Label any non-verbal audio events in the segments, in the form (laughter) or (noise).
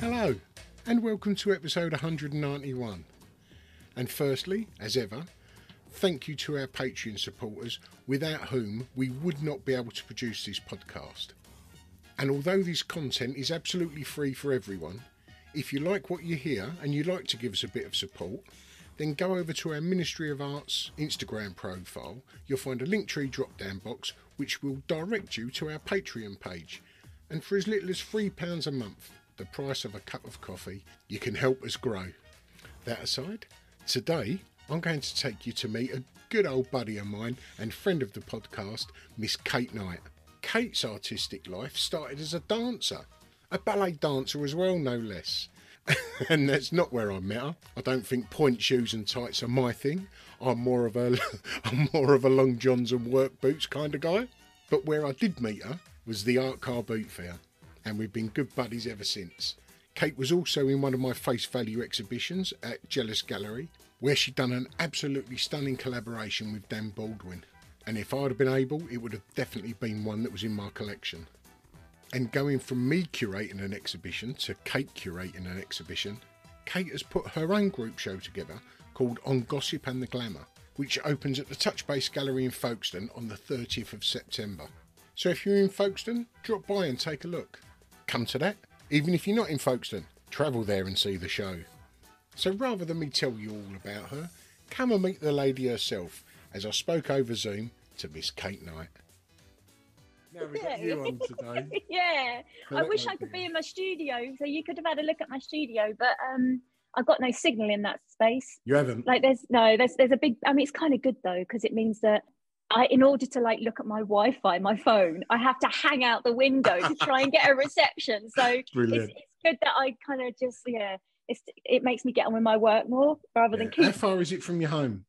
Hello, and welcome to episode 191. And firstly, as ever, thank you to our Patreon supporters, without whom we would not be able to produce this podcast. And although this content is absolutely free for everyone, if you like what you hear and you'd like to give us a bit of support, then go over to our Ministry of Arts Instagram profile. You'll find a Linktree drop down box which will direct you to our Patreon page. And for as little as £3 a month, the price of a cup of coffee, you can help us grow. That aside, today I'm going to take you to meet a good old buddy of mine and friend of the podcast, Miss Kate Knight. Kate's artistic life started as a dancer, a ballet dancer as well, no less. (laughs) and that's not where I met her. I don't think point shoes and tights are my thing. I'm more of a (laughs) I'm more of a long johns and work boots kind of guy. But where I did meet her was the Art Car Boot Fair, and we've been good buddies ever since. Kate was also in one of my face value exhibitions at Jealous Gallery, where she'd done an absolutely stunning collaboration with Dan Baldwin. And if I'd have been able, it would have definitely been one that was in my collection. And going from me curating an exhibition to Kate curating an exhibition, Kate has put her own group show together called On Gossip and the Glamour, which opens at the Touchbase Gallery in Folkestone on the 30th of September. So if you're in Folkestone, drop by and take a look. Come to that. Even if you're not in Folkestone, travel there and see the show. So rather than me tell you all about her, come and meet the lady herself as I spoke over Zoom to Miss Kate Knight. Now we've got you on today. (laughs) yeah, I wish I could be in my studio so you could have had a look at my studio, but um, I've got no signal in that space. You haven't? Like, there's no, there's there's a big. I mean, it's kind of good though because it means that I, in order to like look at my Wi-Fi, my phone, I have to hang out the window to try and get a reception. So (laughs) it's, it's good that I kind of just yeah. It's, it makes me get on with my work more rather than keep. How far is it from your home?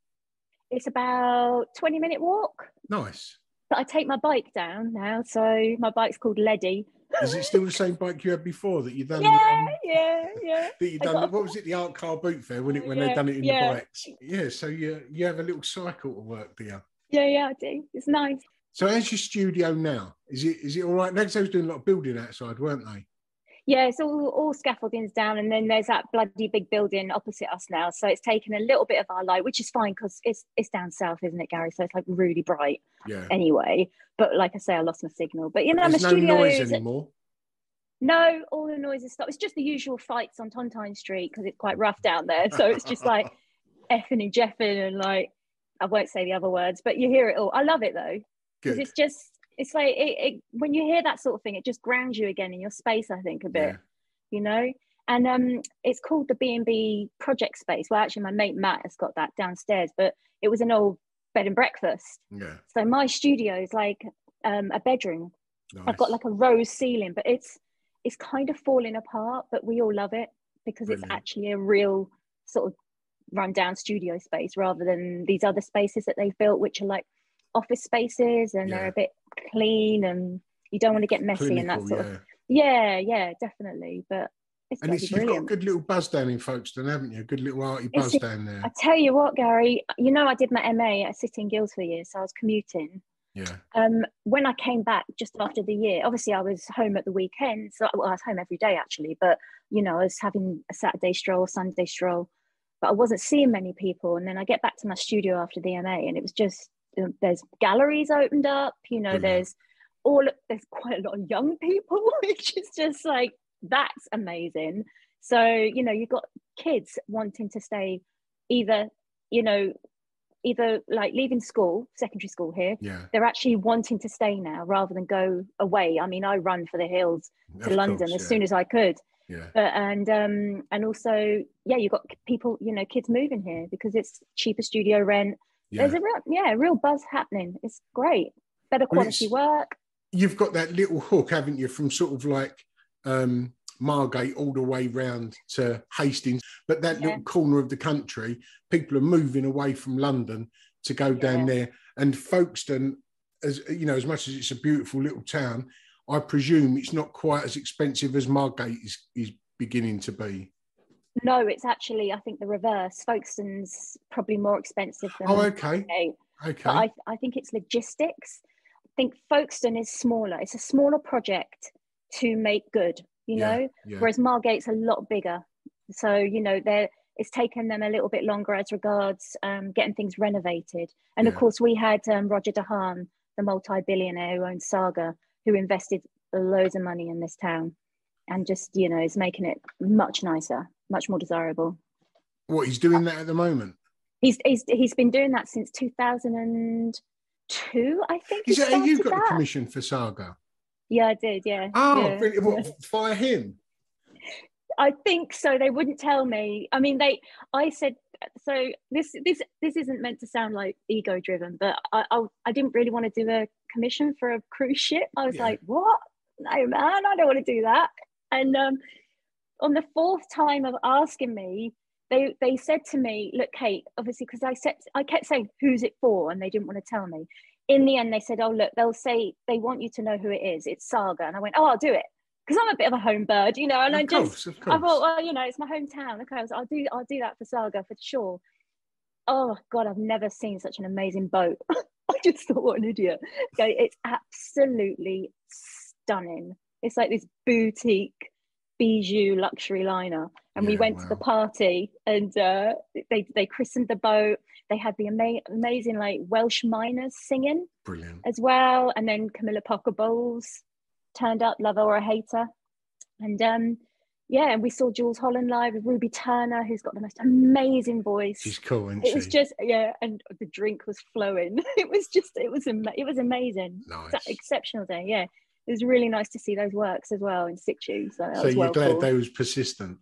It's about 20 minute walk. Nice. But I take my bike down now, so my bike's called Leddy. Is it still the same bike you had before that you done? (laughs) Yeah, um, yeah, yeah. that you done. a- What was it? The art car boot fair when it when they Yeah, done it in yeah. the bikes. Yeah. So you you have a little cycle to work, do you? Yeah, yeah, I do. It's nice. So how's your studio now? Is it is it all right? Next, they was doing a lot of building outside, weren't they? Yeah, it's all, all scaffolding's down, and then there's that bloody big building opposite us now. So it's taken a little bit of our light, which is fine because it's it's down south, isn't it, Gary? So it's like really bright Yeah. anyway. But like I say, I lost my signal. But you know, There's my no studio noise is anymore. no, all the noise is stopped. It's just the usual fights on Tontine Street because it's quite rough down there. So it's just like (laughs) effing and jeffing and like I won't say the other words, but you hear it all. I love it though because it's just it's like it, it, when you hear that sort of thing, it just grounds you again in your space. I think a bit, Yeah. you know. And um, it's called the B and B Project Space. Well, actually, my mate Matt has got that downstairs, but it was an old bed and breakfast. Yeah. So my studio is like um, a bedroom. I've got like a rose ceiling, but it's it's kind of falling apart. But we all love it because Brilliant. it's actually a real sort of rundown studio space rather than these other spaces that they've built, which are like office spaces and Yeah. they're a bit clean and you don't want to get messy and that sort yeah. of yeah, yeah, definitely. But it's And it's, you've got a good little buzz down in Folkestone, haven't you? A good little arty buzz a- down there. I tell you what, Gary, you know I did my MA at City and Guilds for a year, so I was commuting. Yeah. um, when I came back just after the year, obviously I was home at the weekend. So well, I was home every day actually, but you know, I was having a Saturday stroll, Sunday stroll, but I wasn't seeing many people. And then I get back to my studio after the MA, and it was just um, there's galleries opened up. You know, Brilliant. there's all there's quite a lot of young people, (laughs) which is just like that's amazing. So you know, you've got kids wanting to stay, either you know, either like leaving school, secondary school here, Yeah. they're actually wanting to stay now rather than go away. I mean, I run for the hills to Of London course, as soon as I could. Yeah. But and um and also yeah, you've got people, you know, kids moving here because it's cheaper studio rent. Yeah. There's a real yeah, real buzz happening. It's great. Better quality work. You've got that little hook, haven't you, from sort of like um, Margate all the way round to Hastings. But that Yeah. little corner of the country, people are moving away from London to go down there. And Folkestone, as you know, as much as it's a beautiful little town, I presume it's not quite as expensive as Margate is, is beginning to be. No, it's actually I think the reverse. Folkestone's probably more expensive than Oh, okay. Margate. Okay. but I, I think it's logistics. I think Folkestone is smaller. It's a smaller project to make good, you Yeah, know, yeah. whereas Margate's a lot bigger. So, you know, they're, it's taken them a little bit longer as regards um, getting things renovated. And of course, we had um, Roger De Haan, the multi billionaire who owns Saga, who invested loads of money in this town and just, you know, is making it much nicer, much more desirable. what, he's doing that at the moment? He's, he's, he's been doing that since 2002, I think. Is that you got the that. commission for Saga? Yeah, I did. Yeah. Oh, yeah. What, (laughs) fire him? I think so. They wouldn't tell me. I mean, they. I said so. This this this isn't meant to sound like ego driven, but I, I I didn't really want to do a commission for a cruise ship. I was Yeah. like, what? No, man, I don't want to do that. And um, on the fourth time of asking me, they they said to me, look, Kate, obviously, because I said I kept saying, who's it for, and they didn't want to tell me. In the end, they said, oh look, they'll say they want you to know who it is. It's Saga, and I went, oh, I'll do it because I'm a bit of a home bird, you know, and I just course, of I thought, well, you know, it's my hometown. Okay, I was, I'll do, I'll do that for Saga for sure. Oh God, I've never seen such an amazing boat. (laughs) I just thought, what an idiot. Okay, it's absolutely stunning. It's like this boutique bijou luxury liner, and we Yeah, went to the party, and uh, they they christened the boat. They had the ama- amazing like Welsh miners singing Brilliant. as well. And then Camilla Parker Bowles turned up, lover or a hater. And um, yeah, and we saw Jools Holland live with Ruby Turner, who's got the most amazing voice. She's cool, isn't it was just yeah, and the drink was flowing. (laughs) It was just it was it was amazing. Nice. An exceptional day. Yeah, it was really nice to see those works as well in situ. So So was you're well glad cool. they was persistent.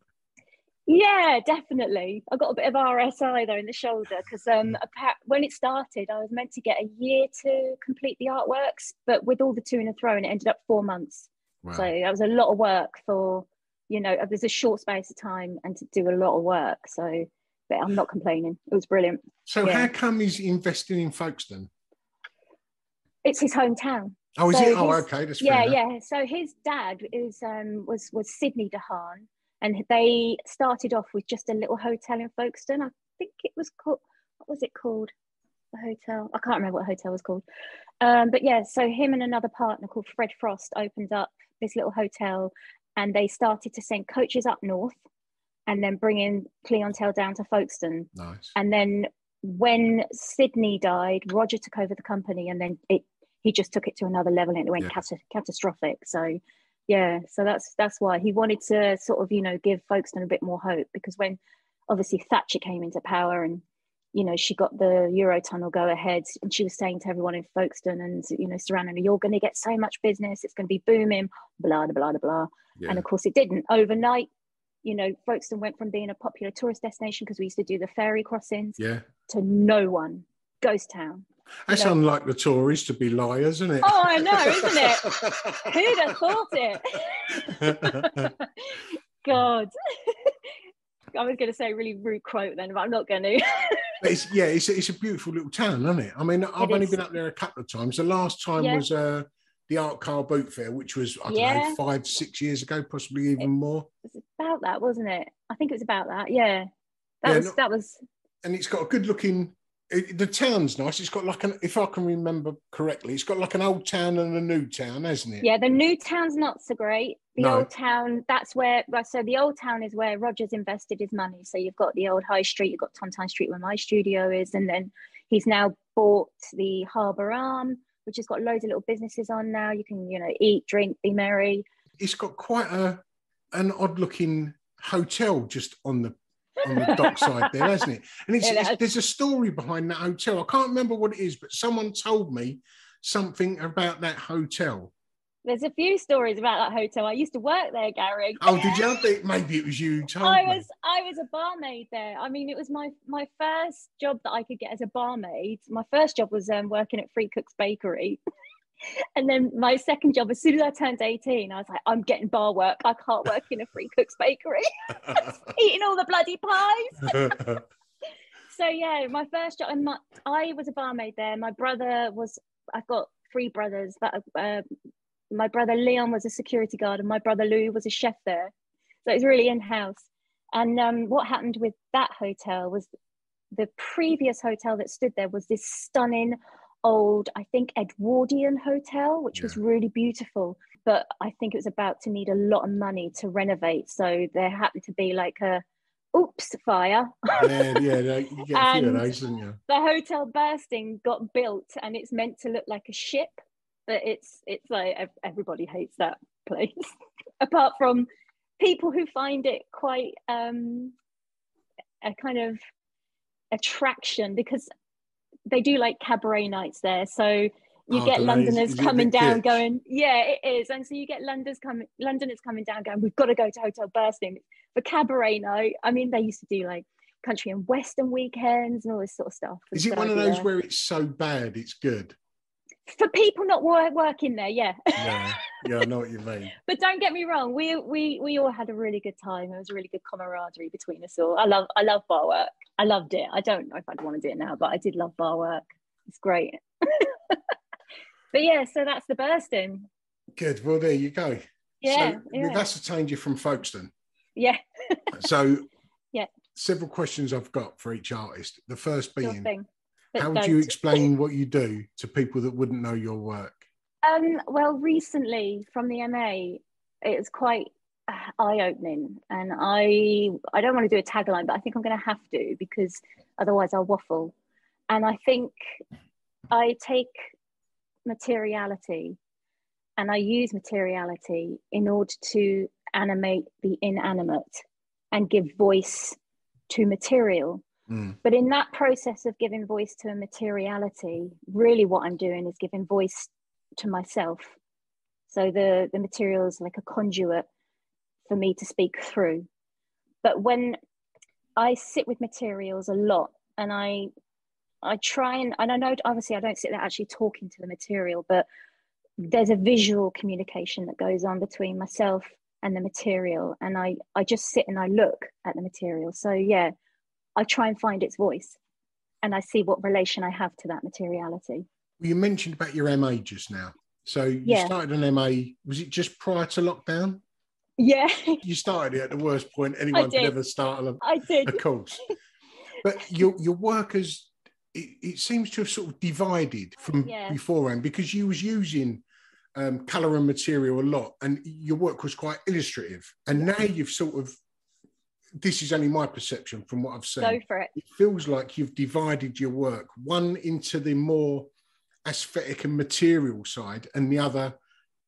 Yeah, definitely. I got a bit of RSI though in the shoulder because um, Mm. when it started, I was meant to get a year to complete the artworks, but with all the to and fro, and it ended up four months. Wow. So that was a lot of work for, you know, there's a short space of time and to do a lot of work. So, but I'm not complaining. It was brilliant. So yeah. how come he's investing in Folkestone? It's his hometown. Oh, is So it? Oh, his- okay. That's yeah yeah so his dad is um was was Sidney De Haan and they started off with just a little hotel in folkestone i think it was called what was it called the hotel i can't remember what hotel was called um but yeah so him and another partner called fred frost opened up this little hotel and they started to send coaches up north and then bring in clientele down to folkestone Nice. and then when Sidney died, Roger took over the company, and then it he just took it to another level, and it went Yeah. cata- catastrophic. So, yeah, so that's that's why he wanted to sort of you know give Folkestone a bit more hope because when obviously Thatcher came into power, and you know, she got the Eurotunnel go ahead and she was saying to everyone in Folkestone and, you know, surrounding you're going to get so much business, it's going to be booming, blah, blah, blah, blah. Yeah. And of course, it didn't. Overnight, you know, Folkestone went from being a popular tourist destination because we used to do the ferry crossings Yeah. to no one, ghost town. That's know- unlike the Tories to be liars, isn't it? Oh, I know, isn't it? (laughs) Who'd have thought it? (laughs) God. I was going to say a really rude quote then, but I'm not going (laughs) to. It's, yeah, it's, it's a beautiful little town, isn't it? I mean, I've It only is. been up there a couple of times. The last time Yeah. was uh, the Art Car Boot Fair, which was, I don't know, five, six years ago, possibly even more. It was about that, wasn't it? I think it was about that. Yeah. That Yeah, was no- that was And it's got a good looking, it, the town's nice. It's got like an, if I can remember correctly, it's got like an old town and a new town, hasn't it? yeah, the new town's not so great. The No. old town, that's where so the old town is where Rogers invested his money. So you've got the old high street, you've got Tontine Street where my studio is, and then he's now bought the Harbour Arm, which has got loads of little businesses on now. You can, you know, eat, drink, be merry. It's got quite a an odd looking hotel just on the on the dockside there, hasn't it? And it's, It it's- there's a story behind that hotel. I can't remember what it is, but someone told me something about that hotel. There's a few stories about that hotel. I used to work there, Gary. Oh, did you? think Maybe it was you who told I me. was I was a barmaid there. I mean, it was my my first job that I could get as a barmaid. My first job was um, working at Free Cooks Bakery. And then my second job, as soon as I turned 18, I was like, I'm getting bar work. I can't work in a Free Cooks Bakery, (laughs) (laughs) eating all the bloody pies. (laughs) So yeah, my first job, and my, I was a barmaid there. My brother was. I've got three brothers, but uh, my brother Leon was a security guard, and my brother Lou was a chef there. So it was really in house. And um, what happened with that hotel was the previous hotel that stood there was this stunning old, I think, Edwardian hotel, which was really beautiful. But I think it was about to need a lot of money to renovate. So there happened to be like a oops fire. yeah, yeah, you (laughs) get a few of And- those, didn't you? the hotel Burstin got built and it's meant to look like a ship but it's it's like everybody hates that place (laughs) apart from people who find it quite um a kind of attraction because they do like cabaret nights there. So you Oh, get? Is- londoners is coming down going yeah it is. And so you get londoners coming londoners coming down going we've got to go to hotel Burstin for cabaret night i mean they used to do like country and western weekends and all this sort of stuff. Is it one of those where it's so bad it's good? for people not wor- working there yeah. Yeah, (laughs) yeah, I know what you mean. (laughs) but don't get me wrong we we we all had a really good time it was a really good camaraderie between us all i love i love bar work i loved it i don't know if i'd want to do it now but i did love bar work it's great (laughs) but yeah so that's the Burstin Good. Well, there you go. yeah so yeah we've ascertained you from Folkestone. yeah (laughs) So Yeah. several questions I've got for each artist. The first being, how would you explain what you do to people that wouldn't know your work? Um, well, recently from the MA, it was quite eye opening, and I I don't want to do a tagline, but I think I'm going to have to because otherwise I'll waffle. And I think I take materiality and I use materiality in order to animate the inanimate and give voice to material. Mm. But in that process of giving voice to a materiality, really what I'm doing is giving voice to myself. So the, the material is like a conduit for me to speak through. But when I sit with materials a lot and I I try and and I know obviously I don't sit there actually talking to the material, but there's a visual communication that goes on between myself and the material. And I I just sit and I look at the material. So yeah, I try and find its voice and I see what relation I have to that materiality. Well, you mentioned about your MA just now. So you Yeah. started an MA. Was it just prior to lockdown? Yeah, (laughs) You started it at the worst point anyone could ever start a, I did. a course. (laughs) But your your work has it, it seems to have sort of divided from Yeah. beforehand because you was using um, color and material a lot, and your work was quite illustrative. And now you've sort of this is only my perception from what I've seen. Go for it. It feels like you've divided your work one into the more aesthetic and material side, and the other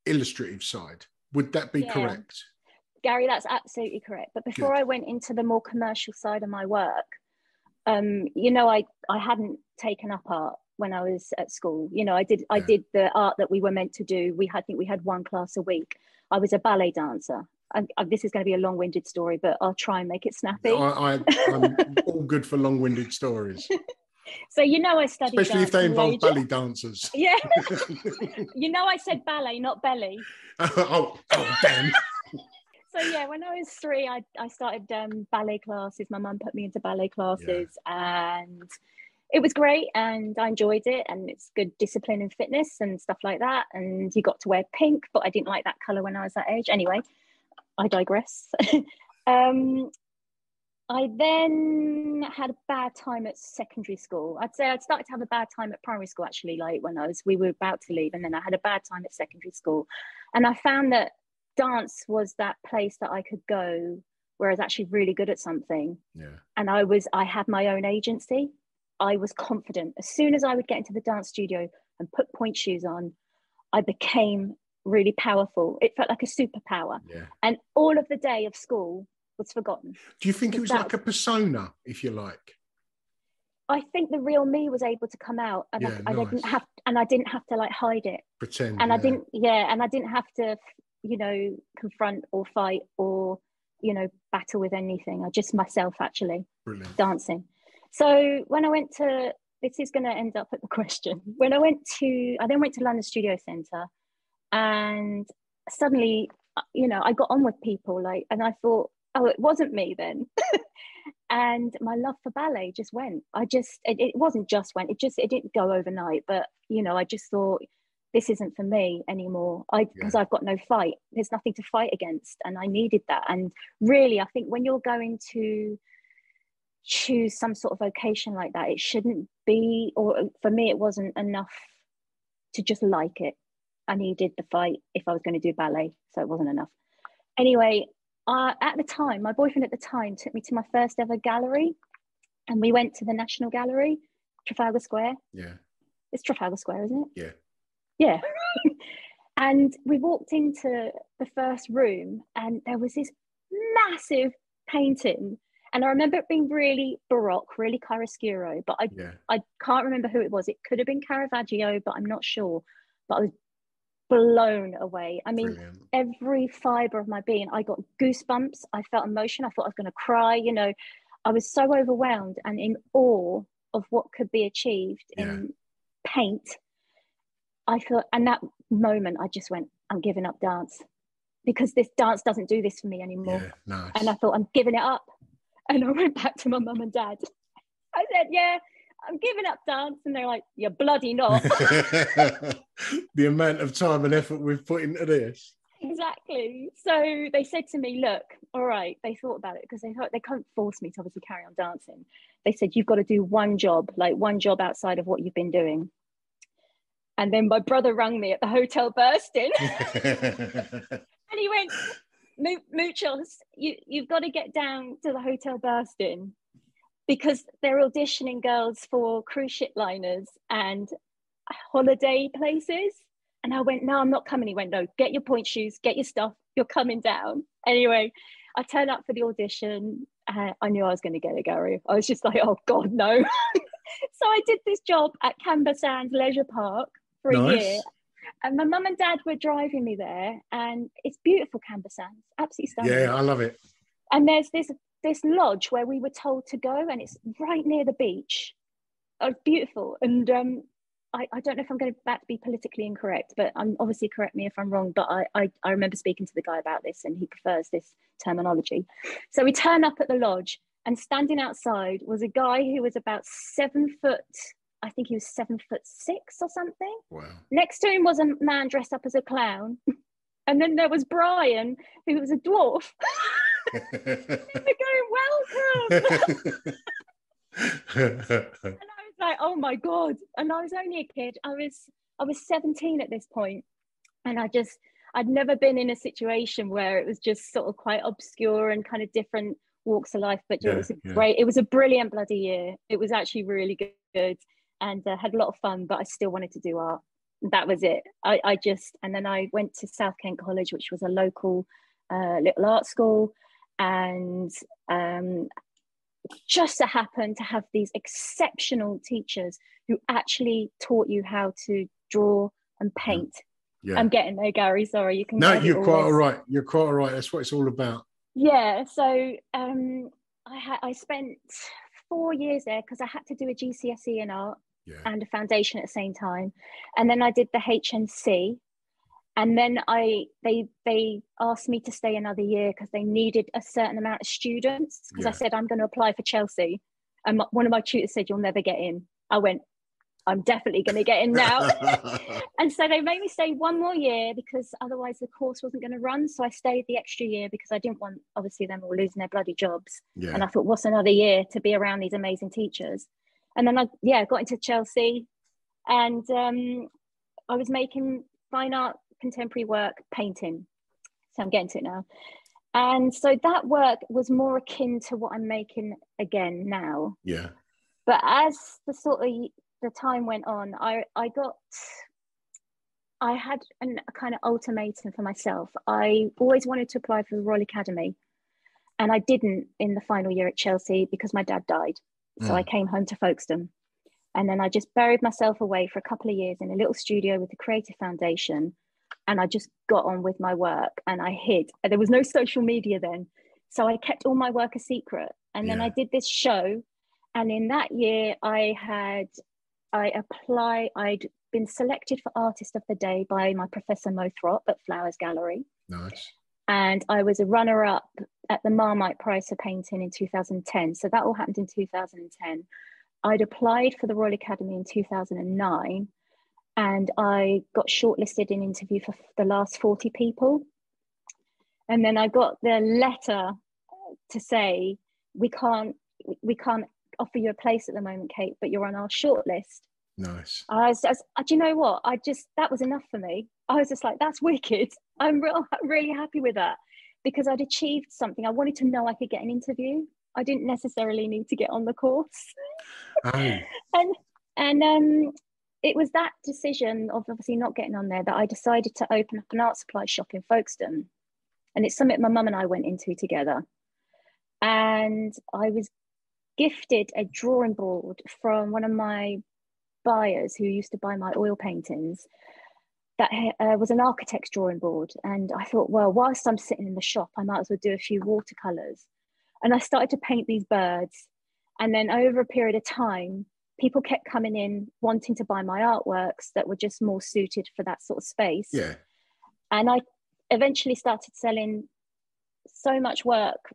illustrative side. Would that be Yeah. correct? Gary, that's absolutely correct. But before Good. I went into the more commercial side of my work, um, you know, I I hadn't taken up art when I was at school. You know, I did I did the art that we were meant to do. We had I think we had one class a week. I was a ballet dancer. And uh, this is going to be a long-winded story, but I'll try and make it snappy. I, I, I'm (laughs) all good for long-winded stories, (laughs) (laughs) so you know, I studied especially if they involve belly dancers. (laughs) Yeah, (laughs) you know, I said ballet, not belly. oh, oh, damn. So yeah, when I was three, I, I started um, ballet classes. My mum put me into ballet classes, and it was great, and I enjoyed it. And it's good discipline and fitness and stuff like that. And you got to wear pink, but I didn't like that color when I was that age. Anyway, I digress. um, I then had a bad time at secondary school. I'd say I'd started to have a bad time at primary school actually, like when I was we were about to leave, and then I had a bad time at secondary school, and I found that dance was that place that I could go where I was actually really good at something, Yeah. and I was I had my own agency. I was confident. As soon as I would get into the dance studio and put point shoes on, I became really powerful. It felt like a superpower, Yeah. and all of the day of school was forgotten. Do you think it was like a persona, if you like? I think the real me was able to come out, and Yeah, I, I didn't have, and I didn't have to like hide it, Pretend. and I didn't, yeah, and I didn't have to, you know, confront or fight or, you know, battle with anything. I just myself actually Brilliant. dancing. So when I went to, this is going to end up at the (laughs) question. When I went to, I then went to London Studio Centre, and suddenly, uh, you know, I got on with people like, and I thought, oh, it wasn't me then. (laughs) and my love for ballet just went. I just, it, it wasn't just went. It just, it didn't go overnight. But you know, I just thought this isn't for me anymore. I because I've got no fight. There's nothing to fight against, and I needed that. And really, I think when you're going to choose some sort of vocation like that, it shouldn't be, or uh, for me, it wasn't enough to just like it. I needed the fight if I was going to do ballet, so it wasn't enough. Anyway, uh, at the time, my boyfriend at the time took me to my first ever gallery, and we went to the National Gallery, Trafalgar Square. Yeah. It's Trafalgar Square, isn't it? Yeah. Yeah. (laughs) and we walked into the first room, and there was this massive painting. And I remember it being really baroque, really chiaroscuro, but I Yeah. I can't remember who it was. It could have been Caravaggio, but I'm not sure. But I was blown away. I mean, Brilliant. every fiber of my being, I got goosebumps. I felt emotion. I thought I was going to cry. You know, I was so overwhelmed and in awe of what could be achieved in paint. I thought, and that moment, I just went, I'm giving up dance because this dance doesn't do this for me anymore. Yeah. Nice. And I thought, I'm giving it up. And I went back to my mum and dad. I said, Yeah, I'm giving up dance. And they're like, You're bloody not. (laughs) (laughs) the amount of time and effort we've put into this. exactly. So they said to me, Look, all right. They thought about it because they thought they can't force me to obviously carry on dancing. They said, You've got to do one job, like one job outside of what you've been doing. And then my brother rang me at the hotel Burstin. (laughs) And he went, "Mu- Muchos, you, you've got to get down to the Hotel Burstin because they're auditioning girls for cruise ship liners and holiday places. And I went, no, I'm not coming. He went, no, get your point shoes, get your stuff. You're coming down. Anyway, I turned up for the audition. Uh, I knew I was going to get it, Gary. I was just like, oh God, no. (laughs) so I did this job at Camber Sands Leisure Park for a year. And my mum and dad were driving me there, and it's beautiful Camber Sands, absolutely stunning. Yeah, I love it. And there's this this lodge where we were told to go, and it's right near the beach. Oh, it's beautiful. And um, I, I don't know if I'm going to back to be politically incorrect, but I'm obviously correct me if I'm wrong. But I, I I remember speaking to the guy about this, and he prefers this terminology. So we turn up at the lodge, and standing outside was a guy who was about seven foot. I think he was seven foot six or something. Wow. Next to him was a man dressed up as a clown. (laughs) And then there was Brian, who was a dwarf. (laughs) They're going, welcome. (laughs) and I was like, oh my God. And I was only a kid. I was I was 17 at this point. And I just I'd never been in a situation where it was just sort of quite obscure and kind of different walks of life. But Yeah, it was a yeah. great, it was a brilliant bloody year. It was actually really good and uh, had a lot of fun, but I still wanted to do art. That was it. I, I just, and then I went to South Kent College, which was a local uh, little art school, and um, just so happened to have these exceptional teachers who actually taught you how to draw and paint. Yeah. I'm getting there, Gary. Sorry, you can. no, you're quite all right. You're quite all right. That's what it's all about. Yeah. So um, I had I spent four years there because I had to do a GCSE in art Yeah. and a foundation at the same time, and then I did the HNC, and then I they they asked me to stay another year because they needed a certain amount of students because I said I'm going to apply for Chelsea, and my, one of my tutors said you'll never get in. I went. I'm definitely going to get in now. (laughs) and so they made me stay one more year because otherwise the course wasn't going to run. So I stayed the extra year because I didn't want, obviously, them all losing their bloody jobs. yeah. And I thought, what's another year to be around these amazing teachers? And then I, yeah, got into Chelsea and um, I was making fine art, contemporary work, painting. So I'm getting to it now. And so that work was more akin to what I'm making again now yeah. but as the sort of the time went on i i got i had an, a kind of ultimatum for myself i always wanted to apply for the royal academy and i didn't in the final year at chelsea because my dad died so i hmm. came home to folkestone and then i just buried myself away for a couple of years in a little studio with the creative foundation and i just got on with my work and i hid. There was no social media then. So i kept all my work a secret. And then Yeah. i did this show. And in that year i had i apply i'd been selected for artist of the day by my professor mo throp at flowers gallery. Nice. and i was a runner-up at the marmite prize for painting in 2010 so that all happened in 2010 i'd applied for the royal academy in 2009 and i got shortlisted in interview for the last 40 people and then i got the letter to say we can't we can't offer you a place at the moment kate but you're on our shortlist Nice. I was, I was do you know what? I just that was enough for me. I was just like, that's wicked. (laughs) I'm real, (laughs) really happy with that because I'd achieved something. I wanted to know I could get an interview. I didn't necessarily need to get on the course, Oh, (laughs) and and um, it was that decision of obviously not getting on there that I decided to open up an art supply shop in Folkestone, and it's something my mum and I went into together, and I was gifted a drawing board from one of my buyers who used to buy my oil paintings that uh, was an architect's drawing board. And i thought well whilst i'm sitting in the shop i might as well do a few watercolors. And i started to paint these birds. And then over a period of time people kept coming in wanting to buy my artworks that were just more suited for that sort of space yeah. and i eventually started selling so much work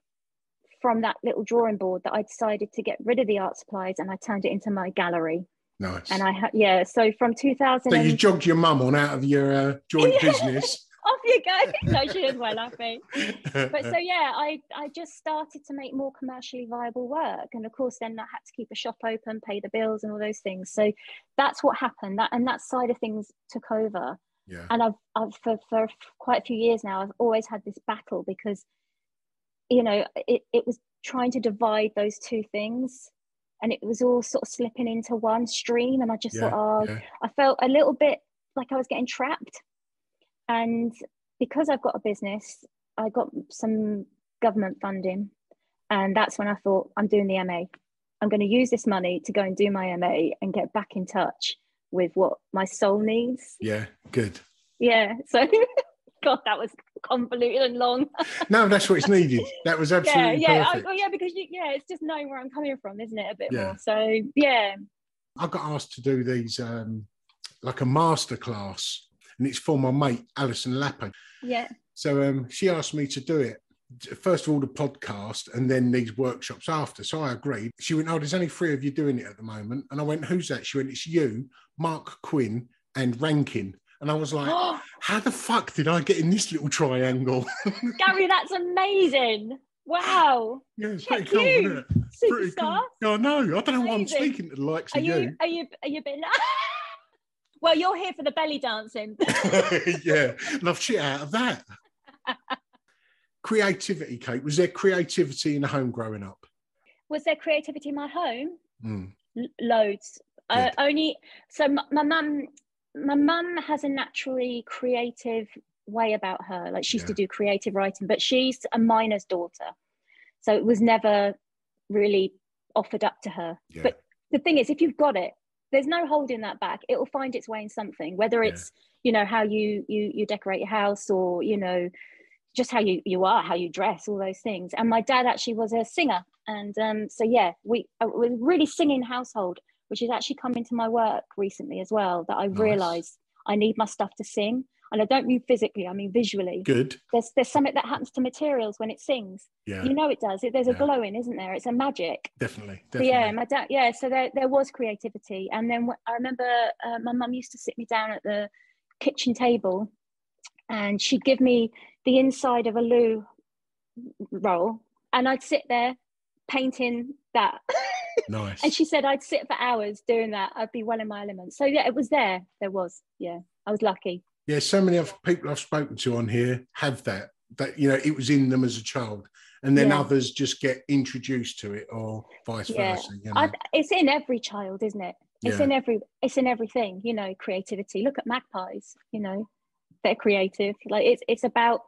from that little drawing board that i decided to get rid of the art supplies and i turned it into my gallery Nice. and I had yeah. So from 2000, so you jogged your mum on out of your uh, joint (laughs) Yeah. business. Off you go. no, she is well happy. But so (laughs) yeah, I I just started to make more commercially viable work, and of course then I had to keep a shop open, pay the bills, and all those things. So that's what happened. That and that side of things took over. yeah. And I've I've for for quite a few years now, I've always had this battle because, you know, it it was trying to divide those two things. And it was all sort of slipping into one stream, and I just Yeah. thought, oh, yeah. I felt a little bit like I was getting trapped. And because I've got a business, I got some government funding. And that's when I thought, I'm doing the MA. I'm going to use this money to go and do my MA and get back in touch with what my soul needs. Yeah. Good. Yeah. So, (laughs) God, that was convoluted and long. (laughs) No, that's what's needed. That was absolutely Yeah. I, perfect. well, yeah. Because, you, yeah, it's just knowing where I'm coming from, isn't it? A bit Yeah. more. So, yeah. I got asked to do these um, like a master class, and it's for my mate Alison Lapper. Yeah. So um, she asked me to do it. First of all, the podcast, and then these workshops after. So I agreed. She went, "Oh, there's only three of you doing it at the moment," and I went, "Who's that?" She went, "It's you, Marc Quinn, and Rankin." And I was like, (gasps) "How the fuck did I get in this little triangle?" (laughs) Gary, that's amazing. Wow. yeah, it's Check pretty cool, you, isn't it? Pretty Superstar. cool. I know. I don't know why I'm speaking to the likes Are of you, you. are you are you been (laughs) well you're here for the belly dancing (laughs) yeah, love shit out of that. creativity, Kate. Was there creativity in the home growing up? was there creativity in my home Mm. L- loads uh, only so m- my mum my mum has a naturally creative way about her like she used to do creative writing but she's a miner's daughter so it was never really offered up to her. Yeah. But the thing is, if you've got it, there's no holding that back. It will find its way in something, whether Yeah. it's you know how you you you decorate your house or you know just how you you are, how you dress, all those things. And my dad actually was a singer, and um, so yeah, we uh, we were really singing household, which has actually come into my work recently as well. That I Nice. realised I need my stuff to sing, and I don't mean physically, I mean visually. Good. There's there's something that happens to materials when it sings. Yeah. You know it does. It, there's a Yeah. glowing, isn't there? It's a magic. Definitely. Definitely. yeah, my dad. Yeah, so there there was creativity, and then I remember uh, my mum used to sit me down at the kitchen table, and she'd give me the inside of a loo roll, and I'd sit there painting that. (laughs) nice. and she said I'd sit for hours doing that. I'd be well in my element. So yeah, it was there. There was. Yeah, I was lucky. Yeah, so many of people I've spoken to on here have that. That you know, it was in them as a child, and then Yeah. others just get introduced to it, or vice Yeah. versa. You know? I, it's in every child, isn't it? It's Yeah. in every. It's in everything. You know, creativity. Look at magpies. You know, they're creative. Like it's it's about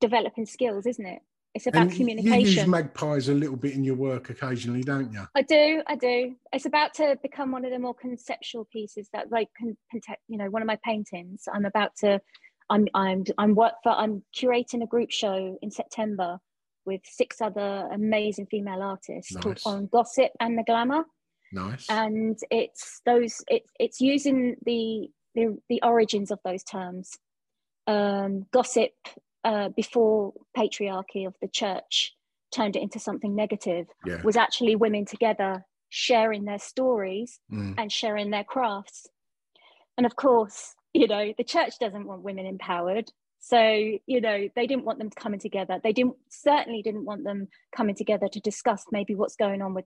developing skills, isn't it? It's about and You use communication. magpies a little bit in your work occasionally, don't you? I do, I do. It's about to become one of the more conceptual pieces that, like, you know, one of my paintings. I'm about to, I'm, I'm, I'm work for, I'm curating a group show in September with six other amazing female artists called On Gossip and the Glamour. Nice. and it's those it's it's using the the, the origins of those terms um gossip uh, before patriarchy of the church turned it into something negative yeah. was actually women together sharing their stories Mm. and sharing their crafts and of course you know the church doesn't want women empowered so you know they didn't want them to coming together they didn't certainly didn't want them coming together to discuss maybe what's going on with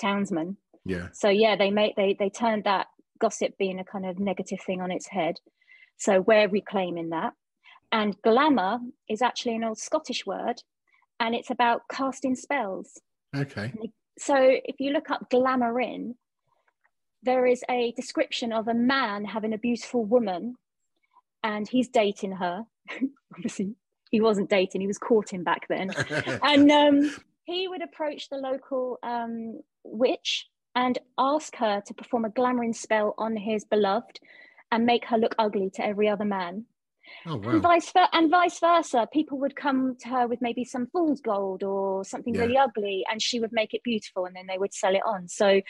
townsmen Yeah. so yeah they made they they turned that gossip being a kind of negative thing on its head so we're reclaiming that and glamour is actually an old scottish word and it's about casting spells. Okay. so if you look up glamourin there is a description of a man having a beautiful woman and he's dating her. (laughs) Obviously he wasn't dating he was courting back then. (laughs) And um, he would approach the local um, witch and ask her to perform a glamouring spell on his beloved and make her look ugly to every other man oh and vice ver- and vice versa people would come to her with maybe some fool's gold or something Yeah. really ugly and she would make it beautiful and then they would sell it on so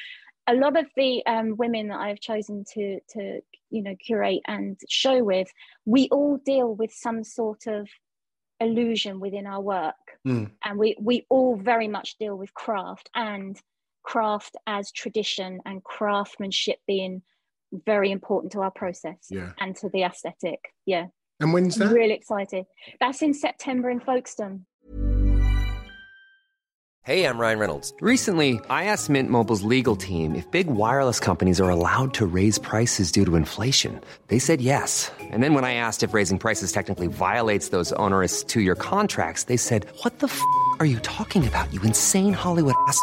a lot of the um, women that i've chosen to to you know curate and show with we all deal with some sort of illusion within our work Mm. and we we all very much deal with craft and craft as tradition and craftsmanship being very important to our process Yeah. and to the aesthetic yeah And when's I'm that? really excited. That's in September in Folkestone. Hey, I'm Ryan Reynolds. Recently, I asked Mint Mobile's legal team if big wireless companies are allowed to raise prices due to inflation. They said yes. And then when I asked if raising prices technically violates those onerous two year contracts, they said, What the f are you talking about, you insane Hollywood ass?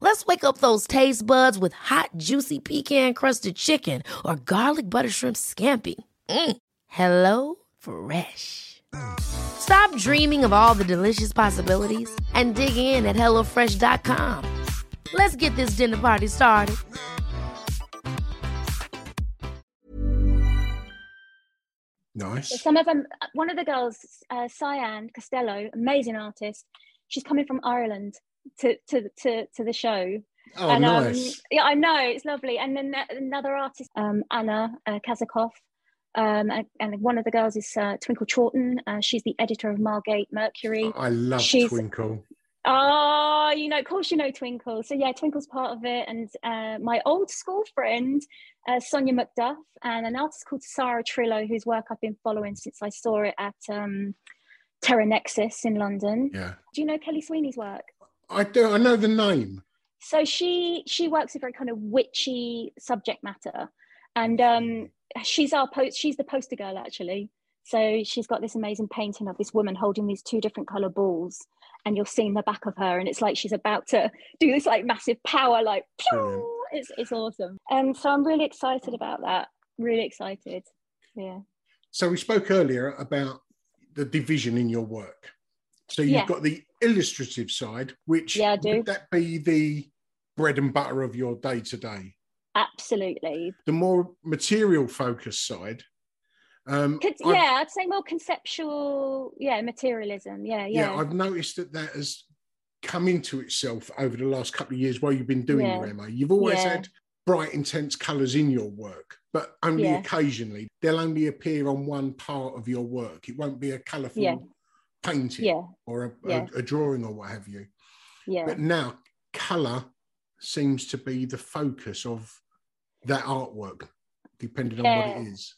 Let's wake up those taste buds with hot, juicy pecan-crusted chicken or garlic butter shrimp scampi. Mm. Hello Fresh. Stop dreaming of all the delicious possibilities and dig in at HelloFresh.com. Let's get this dinner party started. Nice. Some of them, one of the girls, uh, Cyan Costello, amazing artist. She's coming from Ireland to to to, to the show. Oh, and, um, nice. yeah, I know it's lovely. And then another artist, um, Anna uh, Kazakov, um, and, and one of the girls is uh, Twinkle Troughton. Uh, she's the editor of Margate Mercury. I love she's- Twinkle. Oh, you know, of course you know Twinkle. So yeah, Twinkle's part of it, and uh, my old school friend uh, Sonia McDuff, and an artist called Sarah Trillo, whose work I've been following since I saw it at um, Terra Nexus in London. Yeah. Do you know Kelly Sweeney's work? I don't. I know the name. So she she works with very kind of witchy subject matter, and um, she's our post. She's the poster girl actually. So she's got this amazing painting of this woman holding these two different color balls, and you'll see in the back of her, and it's like she's about to do this like massive power, like pew! it's it's awesome. And so I'm really excited about that. Really excited. Yeah. So we spoke earlier about the division in your work. So you've Yeah. got the illustrative side, which Yeah, I do. would that be the bread and butter of your day to day? Absolutely. The more material focused side. Um, yeah, I'd say more conceptual. Yeah, materialism. Yeah, yeah, yeah. I've noticed that that has come into itself over the last couple of years while you've been doing Yeah. your MA. You've always Yeah. had bright, intense colours in your work, but only Yeah. occasionally. They'll only appear on one part of your work. It won't be a colourful. Painting Yeah. or a, Yeah. a, a drawing or what have you. yeah. But now, colour seems to be the focus of that artwork, depending on what it is.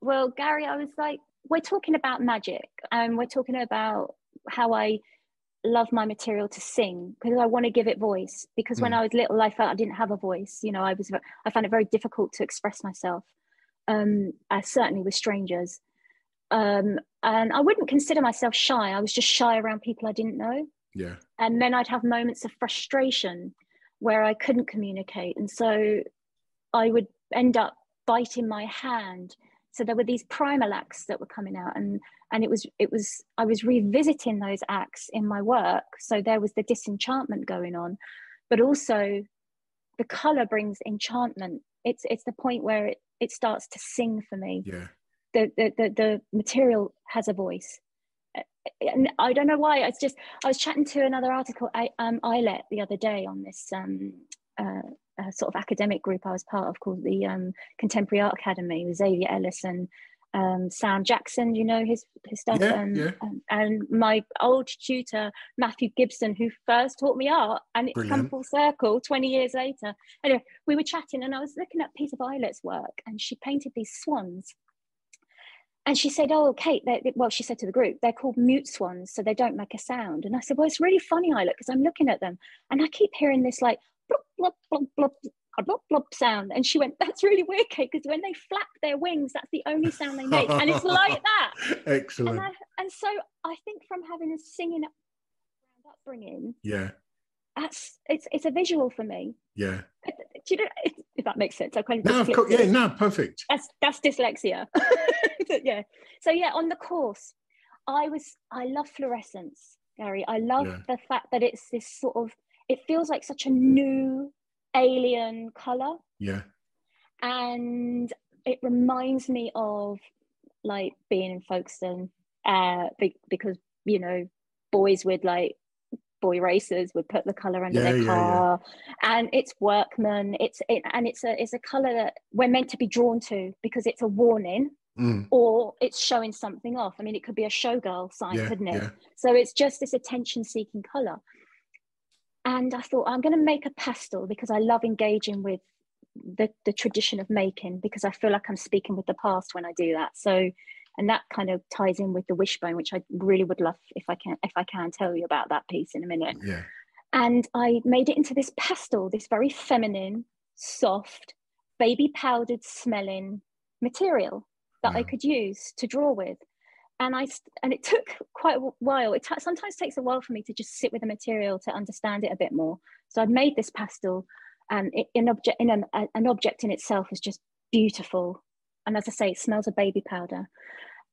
Well, Gary, I was like, we're talking about magic and we're talking about how I love my material to sing because I want to give it voice. Because when Mm. I was little, I felt I didn't have a voice. You know, I was I found it very difficult to express myself. Um, I certainly with strangers. Um, and I wouldn't consider myself shy. I was just shy around people I didn't know. Yeah. and then I'd have moments of frustration where I couldn't communicate, and so I would end up biting my hand. So there were these primal acts that were coming out, and and it was it was I was revisiting those acts in my work. So there was the disenchantment going on, but also the color brings enchantment. It's it's the point where it it starts to sing for me Yeah. The the the, the material has a voice. And i don't know why it's just i was chatting to another article I, um the other day on this um uh, uh, sort of academic group i was part of called the um contemporary art academy with xavier ellis and um sam jackson you know his his stuff? Yeah, and, yeah. and and my old tutor matthew gibson who first taught me art and it's come full circle 20 years later. Anyway we were chatting and i was looking at Peter Eyelet's work and she painted these swans and she said, "Oh, Kate, well, she said to the group, they're called mute swans, so they don't make a sound." And I said, "Well, it's really funny, I look, because I'm looking at them, and I keep hearing this like blop blop blop blop blop sound." And she went, "That's really weird, Kate, because when they flap their wings, that's the only sound they make, and it's like (laughs) that." Excellent. And, I, and so I think from having a singing upbringing, yeah. That's it's it's a visual for me. Yeah. Do you know if, that makes sense? I kind of No, of course. Yeah. No, perfect. that's that's dyslexia (laughs) yeah so yeah on the course i was i love fluorescence gary i love Yeah. the fact that it's this sort of it feels like such a new alien color Yeah. and it reminds me of like being in folkestone uh be- because you know boys with like boy racers would put the color under Yeah, their yeah, yeah. car and it's workman it's it, and it's a it's a color that we're meant to be drawn to because it's a warning Mm. or it's showing something off i mean it could be a showgirl sign Yeah. couldn't it Yeah. so it's just this attention seeking color and i thought i'm going to make a pastel because i love engaging with the, the tradition of making because i feel like i'm speaking with the past when i do that so and that kind of ties in with the wishbone which i really would love if i can if i can tell you about that piece in a minute Yeah. and I made it into this pastel, this very feminine, soft, baby powdered smelling material that I could use to draw with. And I and it took quite a while. It ta- sometimes takes a while for me to just sit with the material to understand it a bit more. So I'd made this pastel, and it, an object in an, a- an object in itself is just beautiful. And as I say, it smells of baby powder.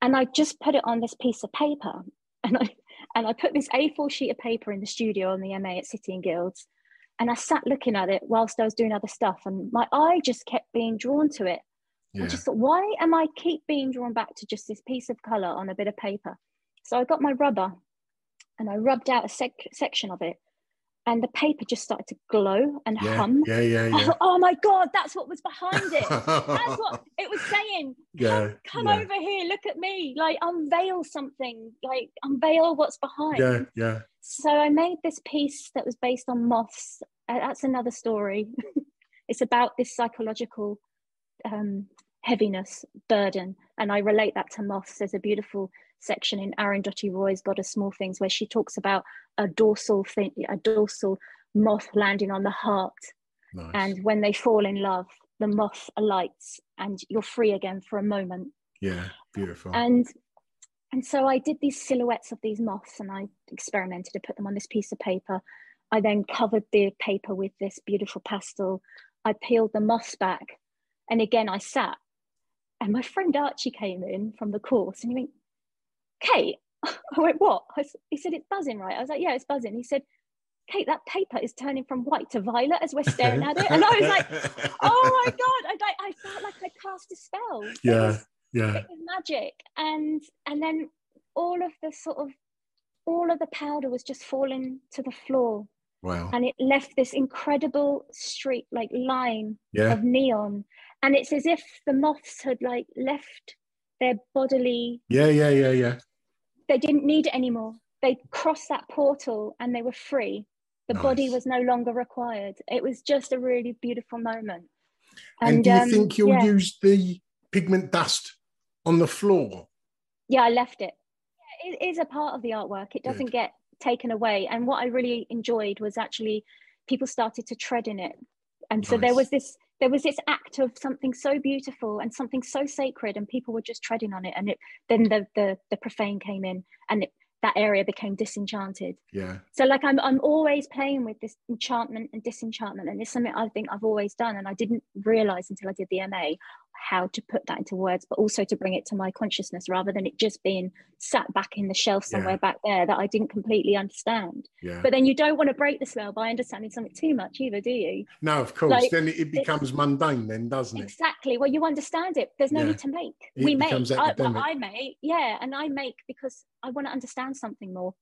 And I just put it on this piece of paper, and I and I put this A4 sheet of paper in the studio on the MA at City and Guilds. And I sat looking at it whilst I was doing other stuff, and my eye just kept being drawn to it. I just thought, why am I keep being drawn back to just this piece of color on a bit of paper? So I got my rubber and I rubbed out a sec- section of it, and the paper just started to glow and Yeah. hum. Yeah. Yeah. I (laughs) Yeah. thought, oh my god, that's what was behind it. That's what (laughs) it was saying. Yeah. Come yeah. over here, look at me, like unveil something, like unveil what's behind. Yeah. Yeah. So I made this piece that was based on moths. Uh, that's another story. (laughs) it's about this psychological um, heaviness, burden, and I relate that to moths. There's a beautiful section in Arundhati Roy's God of Small Things where she talks about a dorsal thing, a dorsal moth landing on the heart, Nice. and when they fall in love, the moth alights and you're free again for a moment. Yeah, beautiful. And and so I did these silhouettes of these moths and I experimented to put them on this piece of paper. I then covered the paper with this beautiful pastel. I peeled the moths back. And again, I sat. And my friend Archie came in from the course and he went, Kate, (laughs) I went, what? I, he said, it's buzzing, right? I was like, yeah, it's buzzing. He said, Kate, that paper is turning from white to violet as we're staring at it. And I was like, (laughs) oh my God. I, like, I felt like I cast a spell. Yeah. Was, yeah. It was magic. And and then all of the sort of all of the powder was just falling to the floor. Wow. And it left this incredible street like line Yeah. of neon. And it's as if the moths had like left their bodily Yeah, yeah, yeah, yeah. they didn't need it anymore. They crossed that portal and they were free. The body was no longer required. It was just a really beautiful moment. And, do you um, think you'll yeah. use the pigment dust on the floor? yeah i left it it is a part of the artwork it doesn't get taken away and what i really enjoyed was actually people started to tread in it and so there was this there was this act of something so beautiful and something so sacred and people were just treading on it and it then the the, the profane came in and it, that area became disenchanted Yeah. so like I'm I'm always playing with this enchantment and disenchantment, and it's something I think I've always done, and I didn't realize until I did the MA how to put that into words, but also to bring it to my consciousness rather than it just being sat back in the shelf somewhere Yeah. back there that I didn't completely understand. Yeah. But then you don't want to break the spell by understanding something too much either, do you? no, of course. like, then it, becomes mundane, then, doesn't it? Exactly. Well, you understand it. There's no Yeah. need to make. It we make. I, well. I make. Yeah, and I make because I want to understand something more.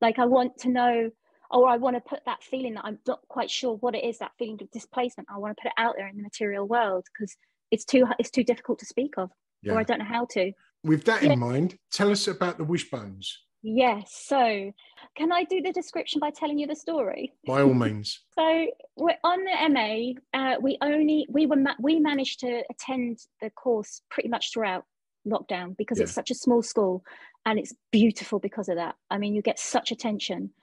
Like I want to know, or I want to put that feeling that I'm not quite sure what it is. That feeling of displacement. I want to put it out there in the material world because it's too it's too difficult to speak of, Yeah. or I don't know how to. With that Yeah. in mind, tell us about the wishbones, Yes. So, can I do the description by telling you the story? by all means. (laughs) So we're on the MA. Uh, we only we were ma- we managed to attend the course pretty much throughout lockdown because it's such a small school and it's beautiful because of that. I mean, you get such attention.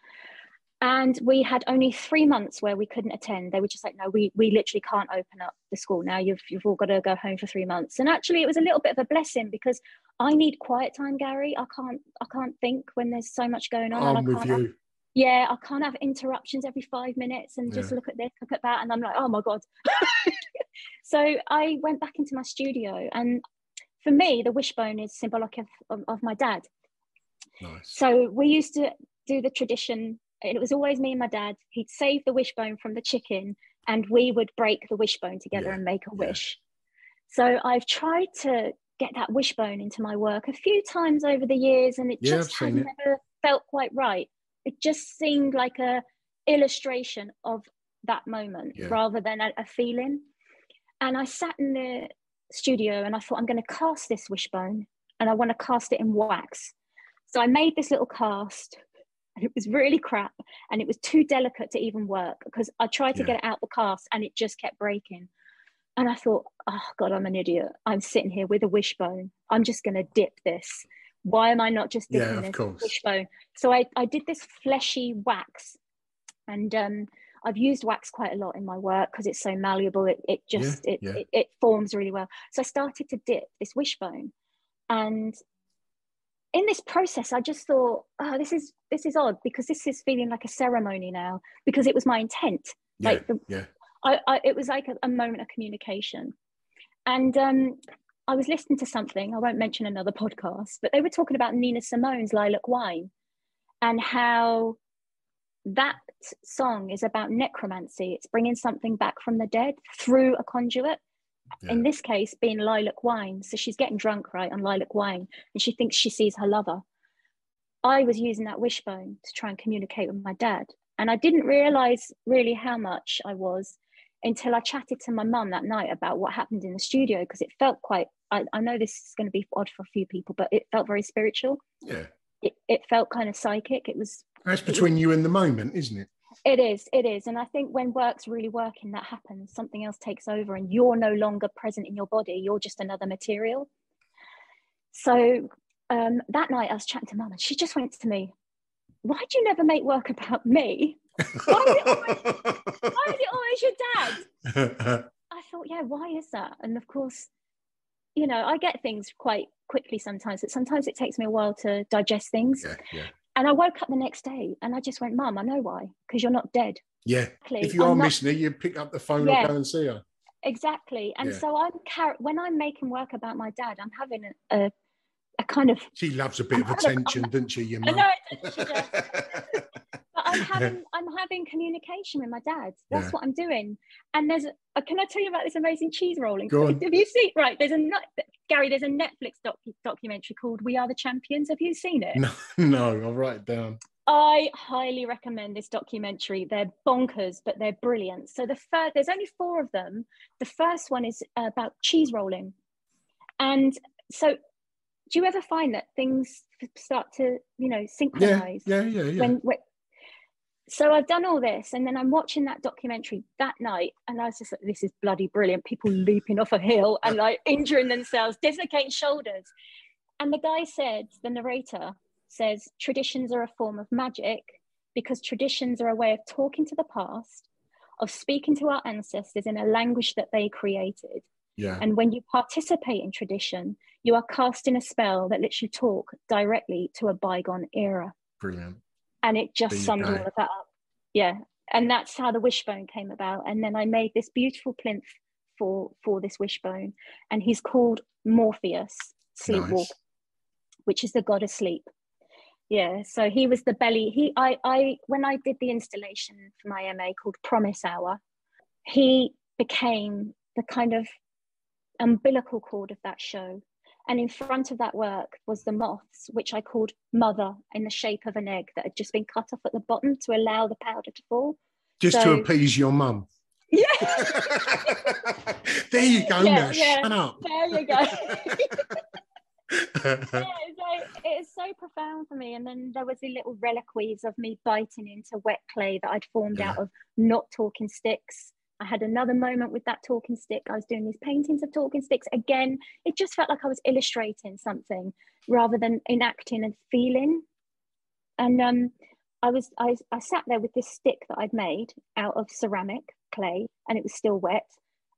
And we had only three months where we couldn't attend. They were just like, no, we we literally can't open up the school now. You've you've all got to go home for three months. And actually, it was a little bit of a blessing because I need quiet time, Gary. I can't I can't think when there's so much going on. I'm I with can't have- you. yeah, I can't have interruptions every five minutes and just Yeah. look at this, look at that. And I'm like, oh my God. (laughs) so I went back into my studio. And for me, the wishbone is symbolic of, of, of my dad. Nice. So we used to do the tradition, it was always me and my dad. He'd save the wishbone from the chicken, and we would break the wishbone together Yeah, and make a yeah. wish. So I've tried to get that wishbone into my work a few times over the years, and it Yeah, just has it. never felt quite right. It just seemed like a illustration of that moment rather than a, a feeling. And I sat in the studio and I thought, I'm going to cast this wishbone and I want to cast it in wax. So I made this little cast and it was really crap and it was too delicate to even work because I tried to Yeah. get it out the cast and it just kept breaking. And I thought, oh God, I'm an idiot. I'm sitting here with a wishbone. I'm just going to dip this. Why am I not just Yeah, dipping of this course. wishbone? So I, I did this fleshy wax and um, I've used wax quite a lot in my work because it's so malleable. It, it just it, yeah. It, it forms really well. So I started to dip this wishbone, and in this process, I just thought, oh, this is this is odd because this is feeling like a ceremony now because it was my intent. Yeah. Like the, yeah. I, I it was like a, a moment of communication, and um, I was listening to something. I won't mention another podcast, but they were talking about Nina Simone's Lilac Wine, and how that song is about necromancy. It's bringing something back from the dead through a conduit. In this case, being lilac wine. So she's getting drunk, right, on lilac wine, and she thinks she sees her lover. I was using that wishbone to try and communicate with my dad. And I didn't realize really how much I was until I chatted to my mum that night about what happened in the studio because it felt quite, I, I know this is going to be odd for a few people, but it felt very spiritual. Yeah. It, it felt kind of psychic. It was That's between you and the moment, isn't it? It is, it is. And I think when work's really working, that happens. Something else takes over and you're no longer present in your body. You're just another material. So um, that night I was chatting to mum and she just went to me, why do you never make work about me? Why is it always, why is it always your dad? (laughs) I thought, yeah, why is that? And of course, you know, I get things quite quickly sometimes, but sometimes it takes me a while to digest things. Yeah, yeah. And I woke up the next day and I just went, Mum, I know why, because you're not dead. Yeah. Exactly. If you are not- missing her, you pick up the phone Yeah. or go and see her. Exactly. And Yeah. so I'm car- when I'm making work about my dad, I'm having a, a, a kind of She loves a bit of attention, doesn't she, your I mum? know, she does. (laughs) but I'm (laughs) having I'm having communication with my dad. That's Yeah. what I'm doing. And there's a, can I tell you about this amazing cheese rolling? Have you seen right? There's a Gary. There's a Netflix doc, documentary called "We Are the Champions." Have you seen it? no, (laughs) no, I'll write it down. I highly recommend this documentary. They're bonkers, but they're brilliant. So the first, there's only four of them. The first one is uh, about cheese rolling, and so do you ever find that things start to, you know, Yeah, synchronize? yeah, yeah, yeah. When, when so I've done all this, and then I'm watching that documentary that night, and I was just like, "This is bloody brilliant!" People leaping off a hill and like injuring themselves, dislocating shoulders. And the guy said, the narrator says, traditions are a form of magic because traditions are a way of talking to the past, of speaking to our ancestors in a language that they created. yeah. And when you participate in tradition, you are casting a spell that lets you talk directly to a bygone era Brilliant. And it just summed all of that up. Yeah, and that's how the wishbone came about. And then I made this beautiful plinth for for this wishbone, and he's called Morpheus, sleepwalker, Nice. which is the god of sleep. Yeah, so he was the belly. He, I, I, when I did the installation for my MA called Promise Hour, he became the kind of umbilical cord of that show. And in front of that work was the moths, which I called mother in the shape of an egg that had just been cut off at the bottom to allow the powder to fall. Just to appease your mum. Yeah, (laughs) there you go Yeah, now. yeah. Shut up. there you go. (laughs) yeah, so it's so profound for me. And then there was the little reliquies of me biting into wet clay that I'd formed Yeah. out of not talking sticks. I had another moment with that talking stick. I was doing these paintings of talking sticks. Again, it just felt like I was illustrating something rather than enacting and feeling. And um, I was I, I sat there with this stick that I'd made out of ceramic clay, and it was still wet.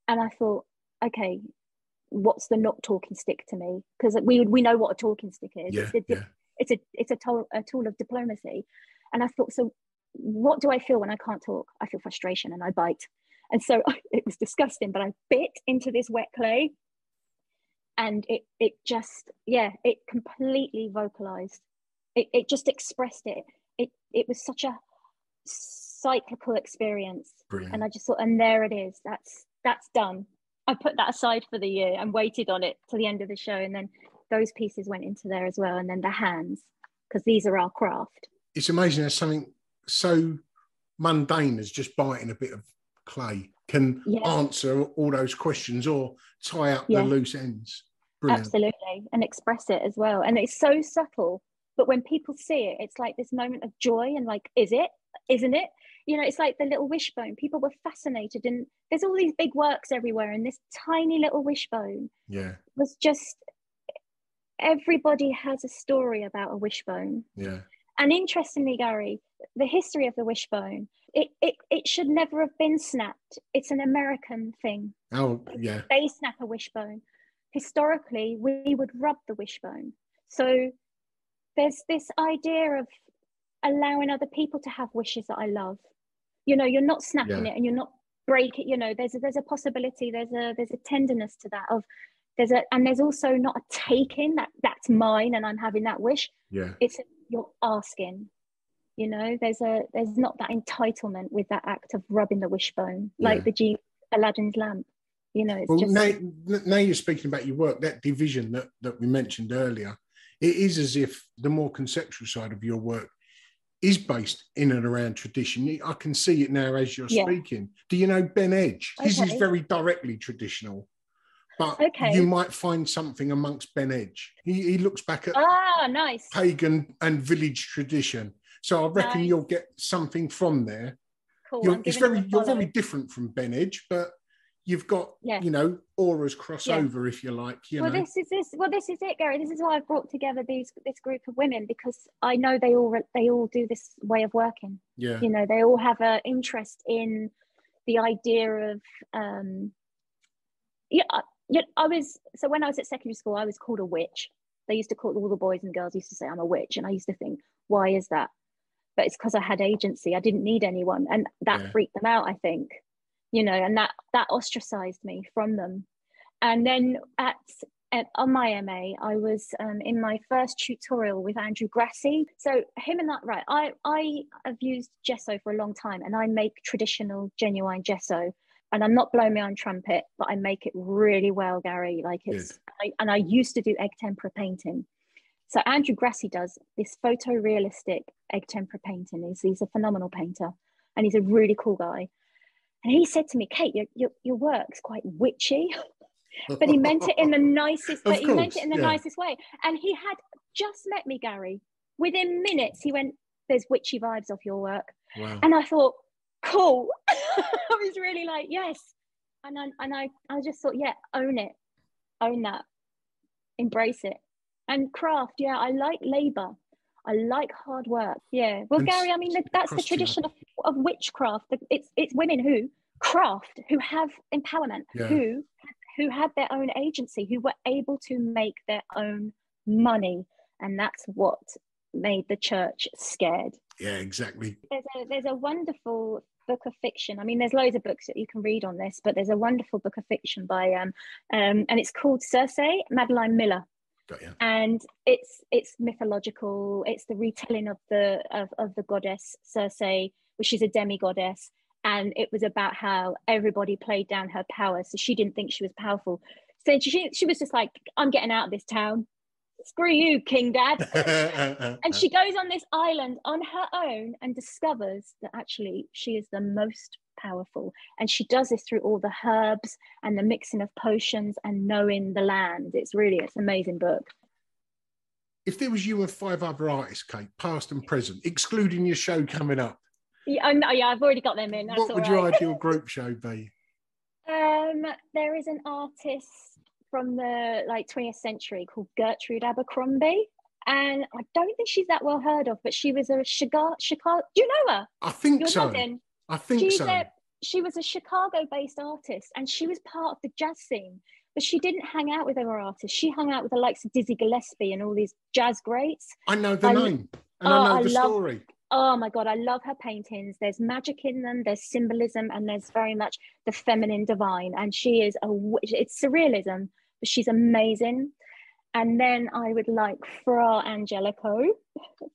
And I thought, okay, what's the not talking stick to me? Because we we know what a talking stick is. yeah, it's a, yeah. it's a it's a tool a tool of diplomacy. And I thought, so what do I feel when I can't talk? I feel frustration and I bite. And so (laughs) it was disgusting, but I bit into this wet clay and it it just yeah, it completely vocalized. It it just expressed it. It it was such a cyclical experience. Brilliant. And I just thought, and there it is. That's that's done. I put that aside for the year and waited on it to the end of the show. And then those pieces went into there as well. And then the hands, because these are our craft. it's amazing how something so mundane as just biting a bit of clay can Yeah. answer all those questions or tie up Yeah. the loose ends. Brilliant. Absolutely. And express it as well. And it's so subtle. But when people see it, it's like this moment of joy and like, is it? Isn't it? You know, it's like the little wishbone. People were fascinated. And there's all these big works everywhere. And this tiny little wishbone Yeah, was just everybody has a story about a wishbone. yeah, And interestingly, Gary, the history of the wishbone, it, it, it should never have been snapped. It's an American thing. oh, yeah, They snap a wishbone. Historically, we would rub the wishbone. So there's this idea of allowing other people to have wishes that I love. You know, you're not snapping Yeah. it and you're not break it. You know, there's a, there's a possibility. There's a there's a tenderness to that of there's a and there's also not a taking that that's mine and I'm having that wish yeah. it's you're asking you know there's a there's not that entitlement with that act of rubbing the wishbone like Yeah. the G Aladdin's lamp you know it's Well, just now, now you're speaking about your work, that division that, that we mentioned earlier, it is as if the more conceptual side of your work is based in and around tradition. I can see it now as you're Yeah. speaking. Do you know Ben Edge? His is very directly traditional, but Okay. you might find something amongst Ben Edge. He, he looks back at ah nice pagan and village tradition. So I reckon Nice. you'll get something from there. cool You're, it's very it you're very different from Ben Edge, but you've got Yeah. you know auras crossover Yeah. if you like. You well know, this is this well this is it Gary this is why I've brought together these this group of women because I know they all they all do this way of working yeah, you know they all have an interest in the idea of um yeah I- yeah, I was so when I was at secondary school, I was called a witch. They used to call all the boys and girls used to say I'm a witch, and I used to think, why is that? But it's because I had agency. I didn't need anyone, and that Yeah. freaked them out. I think, you know, and that that ostracized me from them. And then at, at on my MA, I was um, in my first tutorial with Andrew Grassie. So him and that, right? I I have used gesso for a long time, and I make traditional, genuine gesso. And I'm not blowing my own trumpet, but I make it really well, Gary. Like it's, I, and I used to do egg tempera painting. So Andrew Grassie does this photorealistic egg tempera painting. He's, he's a phenomenal painter, and he's a really cool guy. And he said to me, Kate, your, your, your work's quite witchy. (laughs) but he meant it in the nicest way. He meant it in the yeah. nicest way. And he had just met me, Gary. Within minutes, he went, There's witchy vibes off your work. Wow. And I thought, cool. (laughs) I was really like, yes. And I and I, I just thought, yeah, own it. Own that. Embrace it. And craft, yeah, I like labor. I like hard work. Yeah. Well, And Gary, I mean, that's the across to you. tradition of, of witchcraft. It's it's women who craft, who have empowerment, Yeah. who who had their own agency, who were able to make their own money. And that's what made the church scared Yeah, exactly. there's a there's a wonderful book of fiction. I mean, there's loads of books that you can read on this, but there's a wonderful book of fiction by um um and it's called Circe, Madeline Miller, Got you. and it's it's mythological. It's the retelling of the of, of the goddess Circe, which is a demigoddess, and it was about how everybody played down her power, so she didn't think she was powerful. So she she was just like, I'm getting out of this town. Screw you, King Dad (laughs) and she goes on this island on her own and discovers that actually she is the most powerful and she does this through all the herbs and the mixing of potions and knowing the land it's really it's an amazing book if there was you and five other artists, Kate, past and present, excluding your show coming up, yeah, know, yeah i've already got them in that's what would your ideal group show be? (laughs) um there is an artist from the like 20th century called gertrude abercrombie and i don't think she's that well heard of but she was a chicago chicago do you know her I think You're so. nodding. I think She's so. a, she was a Chicago based artist and she was part of the jazz scene, but she didn't hang out with other artists. She hung out with the likes of Dizzy Gillespie and all these jazz greats. I know the name and Oh, I know I the love- story. Oh my God, I love her paintings. There's magic in them, there's symbolism, and there's very much the feminine divine. And she is a, it's surrealism, but she's amazing. And then I would like Fra Angelico,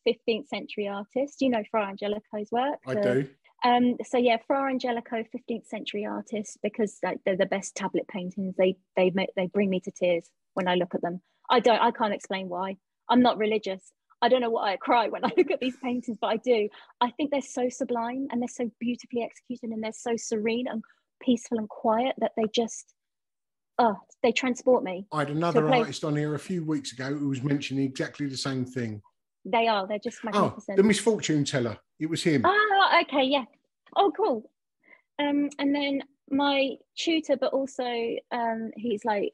15th century artist. You know Fra Angelico's work? I the- do. Um, so yeah, Fra Angelico, 15th century artists, because like, they're the best tablet paintings. They they make they bring me to tears when I look at them. I don't I can't explain why. I'm not religious. I don't know why I cry when I look at these paintings, but I do. I think they're so sublime and they're so beautifully executed and they're so serene and peaceful and quiet that they just oh they transport me. I had another artist on here a few weeks ago who was mentioning exactly the same thing. They are, they're just magnificent. Oh, the misfortune teller. It was him. Ah, okay, yeah. Oh, cool. Um, and then my tutor, but also um, he's like,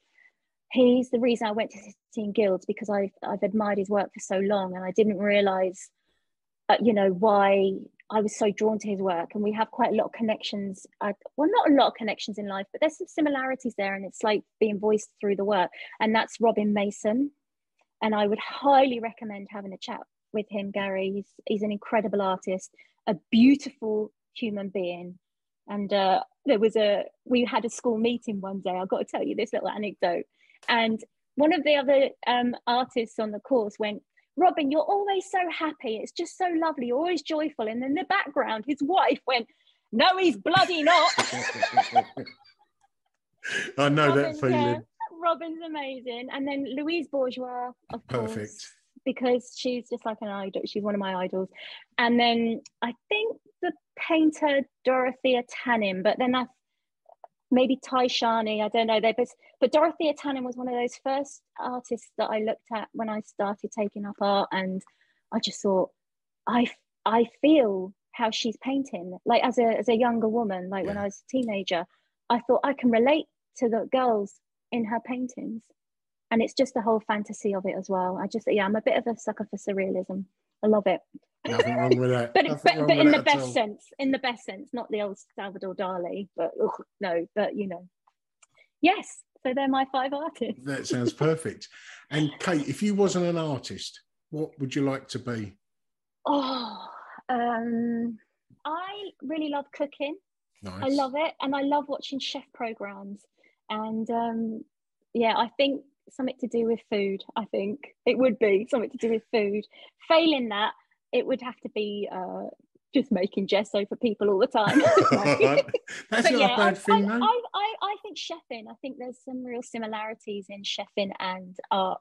he's the reason I went to City and Guilds because I've I've admired his work for so long, and I didn't realize, uh, you know, why I was so drawn to his work. And we have quite a lot of connections. Uh, well, not a lot of connections in life, but there's some similarities there, and it's like being voiced through the work. And that's Robin Mason, and I would highly recommend having a chat with him, Gary. He's he's an incredible artist, a beautiful human being. And uh, there was a we had a school meeting one day. I've got to tell you this little anecdote. And one of the other um, artists on the course went, Robin, you're always so happy. It's just so lovely. You're always joyful. And in the background, his wife went, No, he's bloody not. (laughs) I know that Robin's, feeling. Yeah, Robin's amazing. And then Louise Bourgeois, of course, Perfect. because she's just like an idol. She's one of my idols. And then I think the painter Dorothea Tanning, but then I maybe Ty Shani, I don't know. They but, but Dorothea Tanning was one of those first artists that I looked at when I started taking up art, and I just thought, I I feel how she's painting. Like as a as a younger woman, like when I was a teenager, I thought I can relate to the girls in her paintings. And it's just the whole fantasy of it as well. I just yeah, I'm a bit of a sucker for surrealism. I love it. Nothing wrong with that. (laughs) But, Nothing but, in the best sense, in the best sense, not the old Salvador Dali, but ugh, no, but you know. Yes, So they're my five artists. That sounds perfect. and Kate, if you wasn't an artist, what would you like to be? Oh, um, I really love cooking. Nice. I love it, and I love watching chef programs. And um, yeah, I think something to do with food. I think it would be something to do with food. Failing that, it would have to be uh, just making gesso for people all the time. (laughs) (laughs) That's not yeah, a bad I, thing, I. I, I, I think chefing. I think there's some real similarities in chefing and art.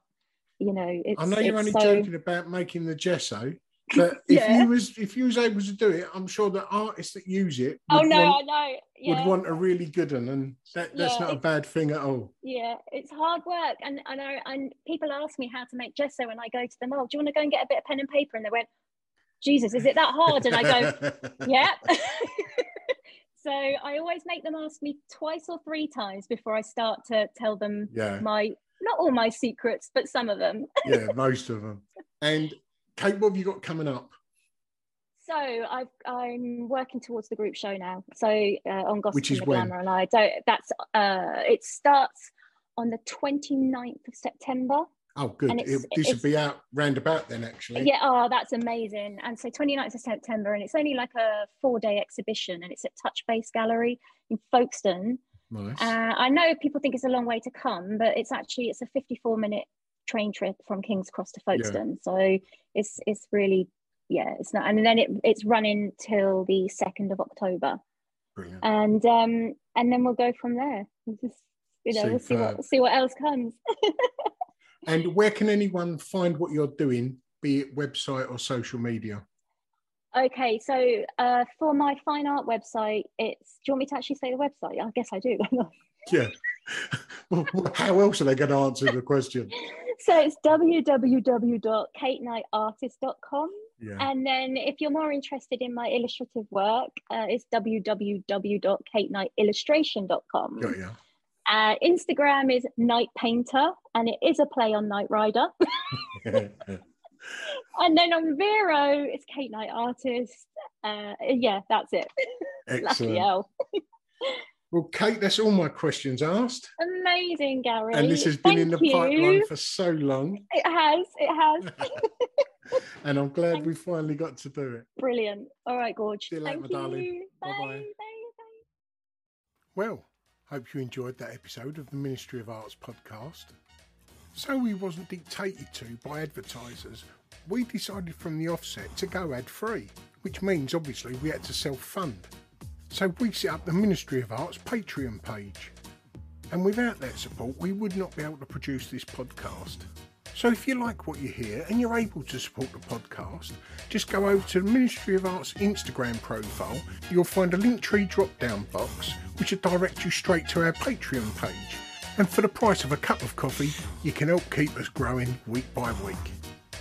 You know, it's, I know you're only so, joking about making the gesso, but (laughs) if Yeah. you was if you was able to do it, I'm sure the artists that use it Oh would, no, want, I know. Yeah. would want a really good one, and that, that's Yeah, not a bad thing at all. Yeah, it's hard work, and and I, and people ask me how to make gesso, and I go to them, "Oh, do you want to go and get a bit of pen and paper?" And they went, "Jesus, is it that hard?" And I go, (laughs) "Yeah." (laughs) so I always make them ask me twice or three times before I start to tell them Yeah. my not all my secrets, but some of them. yeah, most of them. And Kate, what have you got coming up? So I've, I'm working towards the group show now. So uh, on Gossip Which is and the when? Glamour, and I don't. That's uh, it starts on the 29th of September. Oh, good. And It- this will be out roundabout then, actually. Yeah, oh, that's amazing. And so 29th of September, and it's only like a four day exhibition, and it's at Touch Base Gallery in Folkestone. Nice. Uh, I know people think it's a long way to come, but it's actually it's a 54 minute train trip from King's Cross to Folkestone. So it's it's really yeah, it's not. And then it it's running till the 2nd of October, Brilliant. and um and then we'll go from there. We'll just you know we'll see what see what else comes. (laughs) And where can anyone find what you're doing, be it website or social media? Okay, so uh, for my fine art website, it's. Do you want me to actually say the website? I guess I do. (laughs) Yeah. (laughs) How else are they going to answer the question? so it's www.kateknightartist.com. Yeah. And then if you're more interested in my illustrative work, uh, it's www.kateknightillustration.com. Got you. Uh, Instagram is Knight Painter, and it is a play on Knight Rider. (laughs) (laughs) and then on Vero, it's Kate Knight Artist. Uh, yeah, that's it. Excellent. Hell. Well, Kate, that's all my questions asked. Amazing, Gary. And this has been Thank in the you. pipeline for so long. It has. It has. (laughs) And I'm glad we finally got to do it. Brilliant. All right, Gorge. See you later, Thank my darling. you. Bye. Bye-bye. Bye. Bye. Well, hope you enjoyed that episode of the Ministry of Arts podcast. So we wasn't dictated to by advertisers, we decided from the offset to go ad free, which means obviously we had to self fund. So we set up the Ministry of Arts Patreon page. And without that support, we would not be able to produce this podcast. So if you like what you hear and you're able to support the podcast, just go over to the Ministry of Arts Instagram profile. You'll find a Linktree drop down box which will direct you straight to our Patreon page. And for the price of a cup of coffee, you can help keep us growing week by week.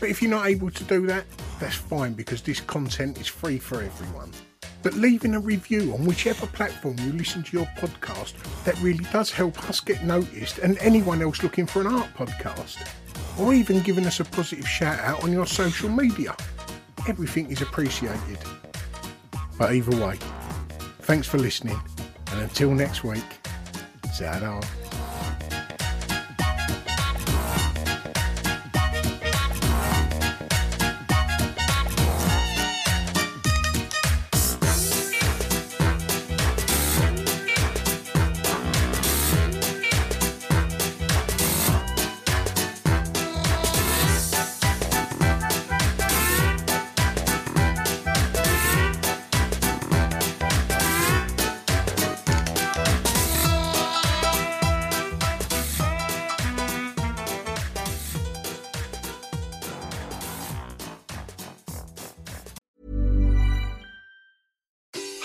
But if you're not able to do that, that's fine because this content is free for everyone. But leaving a review on whichever platform you listen to your podcast, that really does help us get noticed and anyone else looking for an art podcast. Or even giving us a positive shout out on your social media. Everything is appreciated. But either way, thanks for listening, and until next week, ta